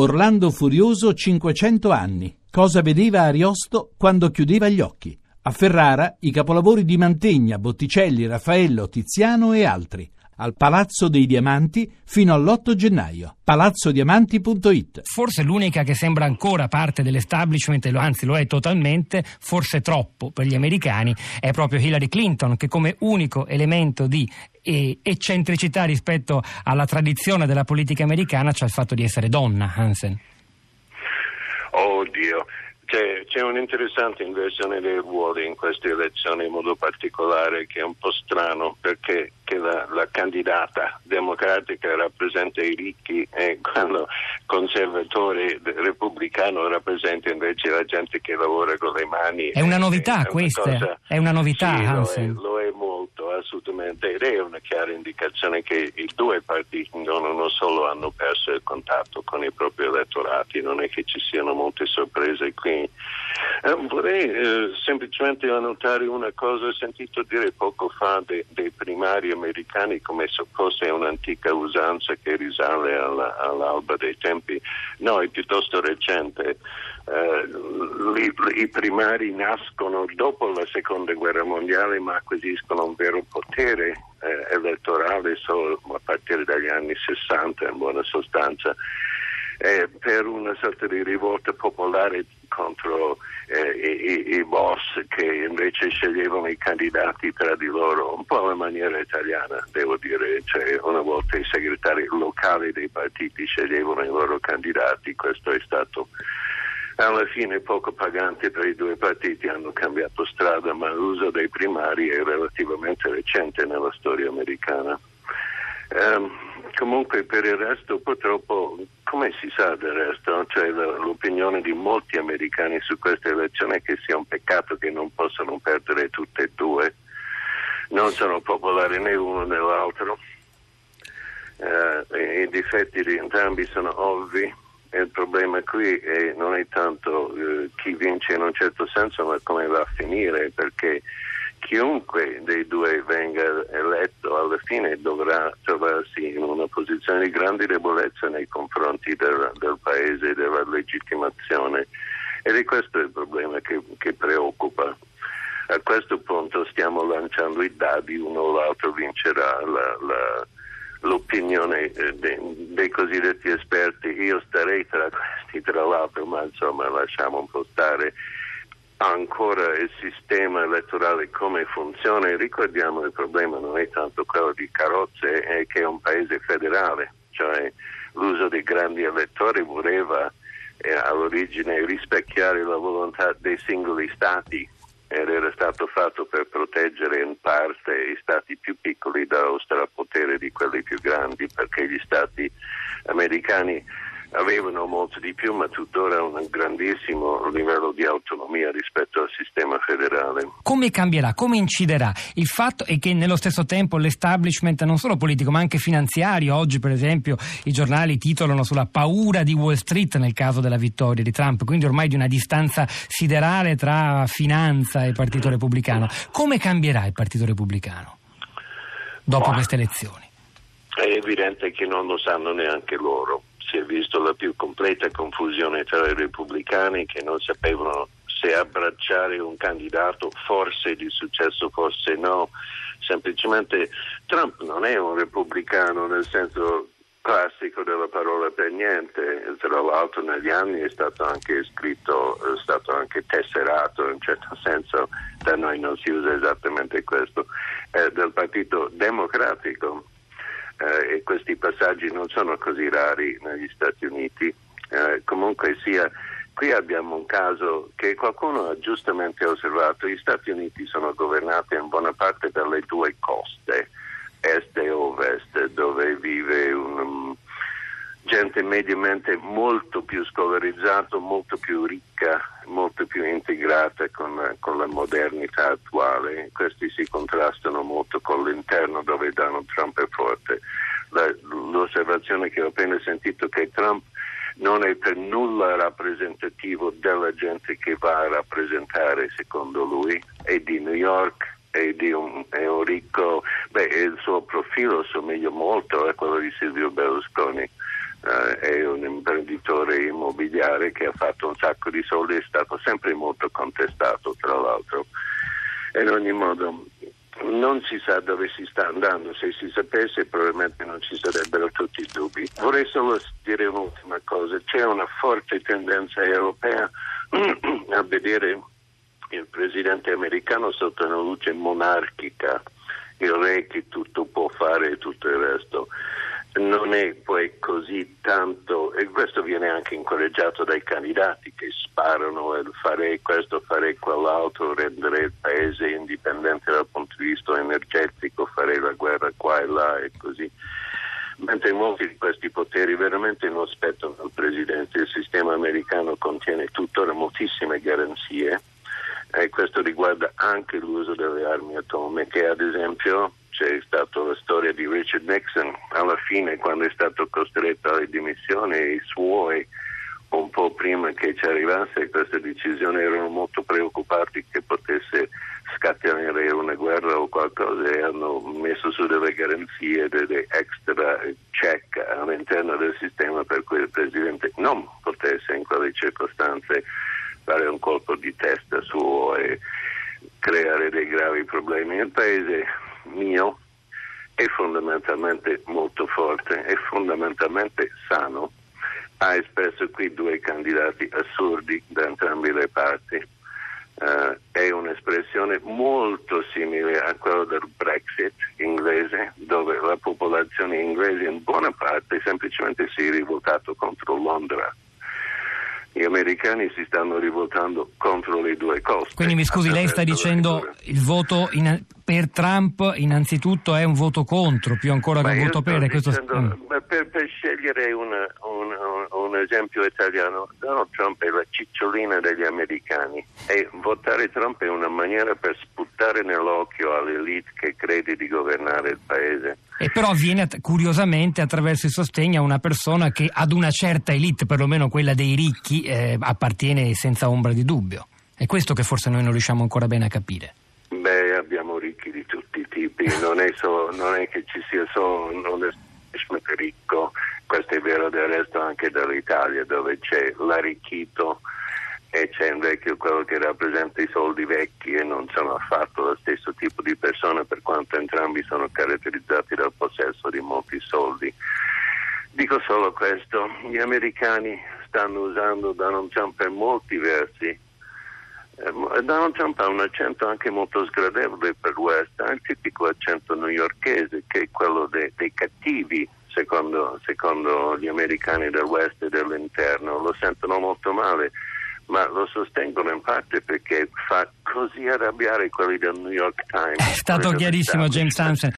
Orlando Furioso 500 anni. Cosa vedeva Ariosto quando chiudeva gli occhi? A Ferrara i capolavori di Mantegna, Botticelli, Raffaello, Tiziano e altri al Palazzo dei Diamanti fino all'8 gennaio. palazzodiamanti.it Forse l'unica che sembra ancora parte dell'establishment, anzi lo è totalmente, forse troppo per gli americani, è proprio Hillary Clinton che come unico elemento di eccentricità rispetto alla tradizione della politica americana c'è il fatto di essere donna, Hansen. Oddio. C'è, c'è, un'interessante inversione dei ruoli in queste elezioni in modo particolare che è un po' strano perché la, la, candidata democratica rappresenta i ricchi e quello conservatore repubblicano rappresenta invece la gente che lavora con le mani. È una novità è questa, una cosa, è una novità sì, Hansen. Lo è, lo è molto, assolutamente, ed è una chiara indicazione che i due partiti non, solo hanno perso il contatto con i propri elettorati, non è che ci siano molte sorprese qui eh, vorrei eh, semplicemente annotare una cosa, ho sentito dire poco fa de, dei primari americani come se fosse un'antica usanza che risale alla, all'alba dei tempi, no, è piuttosto recente. Li, I primari nascono dopo la seconda guerra mondiale ma acquisiscono un vero potere eh, elettorale solo a partire dagli anni 60 in buona sostanza. Eh, per una sorta di rivolta popolare contro eh, i, i, boss che invece sceglievano i candidati tra di loro, un po' alla maniera italiana, devo dire, cioè, una volta i segretari locali dei partiti sceglievano i loro candidati, questo è stato alla fine poco pagante per i due partiti, hanno cambiato strada, ma l'uso dei primari è relativamente recente nella storia americana. Um, comunque per il resto purtroppo, come si sa del resto, cioè, l'opinione di molti americani su questa elezione è che sia un peccato che non possano perdere tutte e due, non sono popolari né uno né l'altro, uh, i difetti di entrambi sono ovvi. Il problema qui è, non è tanto uh, chi vince in un certo senso, ma come va a finire, perché chiunque dei due venga eletto alla fine dovrà trovarsi in una posizione di grande debolezza nei confronti del, del paese e della legittimazione ed è questo il problema che, che, preoccupa. A questo punto stiamo lanciando i dadi, uno o l'altro vincerà la, la, l'opinione eh, de, dei cosiddetti esperti. Io starei tra questi, tra l'altro, ma insomma lasciamo un po' stare ancora il sistema elettorale come funziona, ricordiamo il problema non è tanto quello di carrozze, è che è un paese federale, cioè l'uso dei grandi elettori voleva eh, all'origine rispecchiare la volontà dei singoli stati ed era stato fatto per proteggere in parte i stati più piccoli dallo strapotere di quelli più grandi perché gli stati americani avevano molto di più, ma tuttora un grandissimo livello di autonomia rispetto al sistema federale. Come cambierà, come inciderà? Il fatto è che nello stesso tempo l'establishment non solo politico ma anche finanziario, oggi per esempio i giornali titolano sulla paura di Wall Street nel caso della vittoria di Trump, quindi ormai di una distanza siderale tra finanza e Partito Repubblicano. Come cambierà il Partito Repubblicano dopo oh. queste elezioni? È evidente che non lo sanno neanche loro si è visto la più completa confusione tra i repubblicani che non sapevano se abbracciare un candidato forse di successo, forse no. Semplicemente Trump non è un repubblicano nel senso classico della parola per niente, tra l'altro negli anni è stato anche scritto, è stato anche tesserato in un certo senso, da noi non si usa esattamente questo, è del Partito Democratico eh, e questi passaggi non sono così rari negli Stati Uniti. Eh, comunque sia, qui abbiamo un caso che qualcuno ha giustamente osservato, gli Stati Uniti sono governati in buona parte dalle due coste, est e ovest, dove vive un, gente mediamente molto più scolarizzata, molto più ricca, molto più integrata con, con, la modernità attuale. Questi si contrastano molto con l'interno dove Donald Trump è forte. La, l'osservazione che ho appena sentito che Trump non è per nulla rappresentativo della gente che va a rappresentare, secondo lui, è di New York, è, un, è un ricco, beh, il suo profilo somiglia molto a quello di Silvio Berlusconi Uh, è un imprenditore immobiliare che ha fatto un sacco di soldi, è stato sempre molto contestato tra l'altro. In ogni modo non si sa dove si sta andando, se si sapesse probabilmente non ci sarebbero tutti i dubbi. Vorrei solo dire un'ultima cosa, c'è una forte tendenza europea a vedere il presidente americano sotto una luce monarchica, il re che tutto può fare e tutto il resto. Non è poi così tanto, e questo viene anche incoraggiato dai candidati che sparano e farei questo, farei quell'altro, rendere il paese indipendente dal punto di vista energetico, farei la guerra qua e là e così mentre molti di questi poteri veramente non spettano al Presidente. Il sistema americano contiene tuttora moltissime garanzie e questo riguarda anche l'uso delle armi atomiche. Ad esempio c'è stata la storia di Richard Nixon, alla fine quando è stato costretto alle dimissioni i suoi un po' prima che ci arrivasse questa decisione erano molto preoccupati che potesse scatenare una guerra o qualcosa e hanno messo su delle garanzie, delle extra check all'interno del sistema per cui il Presidente non potesse in quelle circostanze fare un colpo di testa suo e creare dei gravi problemi. Il paese mio è fondamentalmente molto forte, è fondamentalmente sano. Ha espresso qui due candidati assurdi da entrambe le parti. Uh, è un'espressione molto simile a quella del Brexit inglese, dove la popolazione inglese in buona parte semplicemente si è rivoltata contro Londra gli americani si stanno rivoltando contro le due coste. Quindi mi scusi, lei sta dicendo il voto in, per Trump innanzitutto è un voto contro, più ancora che un voto per. Dicendo, questo... Mm. per, per scegliere una, un, un, un, esempio italiano, Donald Trump è la cicciolina degli americani e votare Trump è una maniera per sputare nell'occhio all'elite che crede di governare il paese. E però avviene curiosamente attraverso il sostegno a una persona che ad una certa elite, perlomeno quella dei ricchi, eh, appartiene senza ombra di dubbio. È questo che forse noi non riusciamo ancora bene a capire. Beh, abbiamo ricchi di tutti i tipi, non è, so, non è che ci sia solo un establishment ricco, questo è vero del resto anche dall'Italia dove c'è l'arricchito e c'è invece quello che rappresenta i soldi vecchi e non sono affatto lo stesso tipo di persone per quanto entrambi sono caratterizzati dal possesso di molti soldi. Dico solo questo, gli americani stanno usando Donald Trump per molti versi. Eh, Donald Trump ha un accento anche molto sgradevole per l'West, ha il tipico accento newyorkese che è quello de- dei cattivi, secondo, secondo gli americani del West e dell'interno, lo sentono molto male ma lo sostengono in parte perché fa così arrabbiare quelli del New York Times. È stato chiarissimo James Hansen.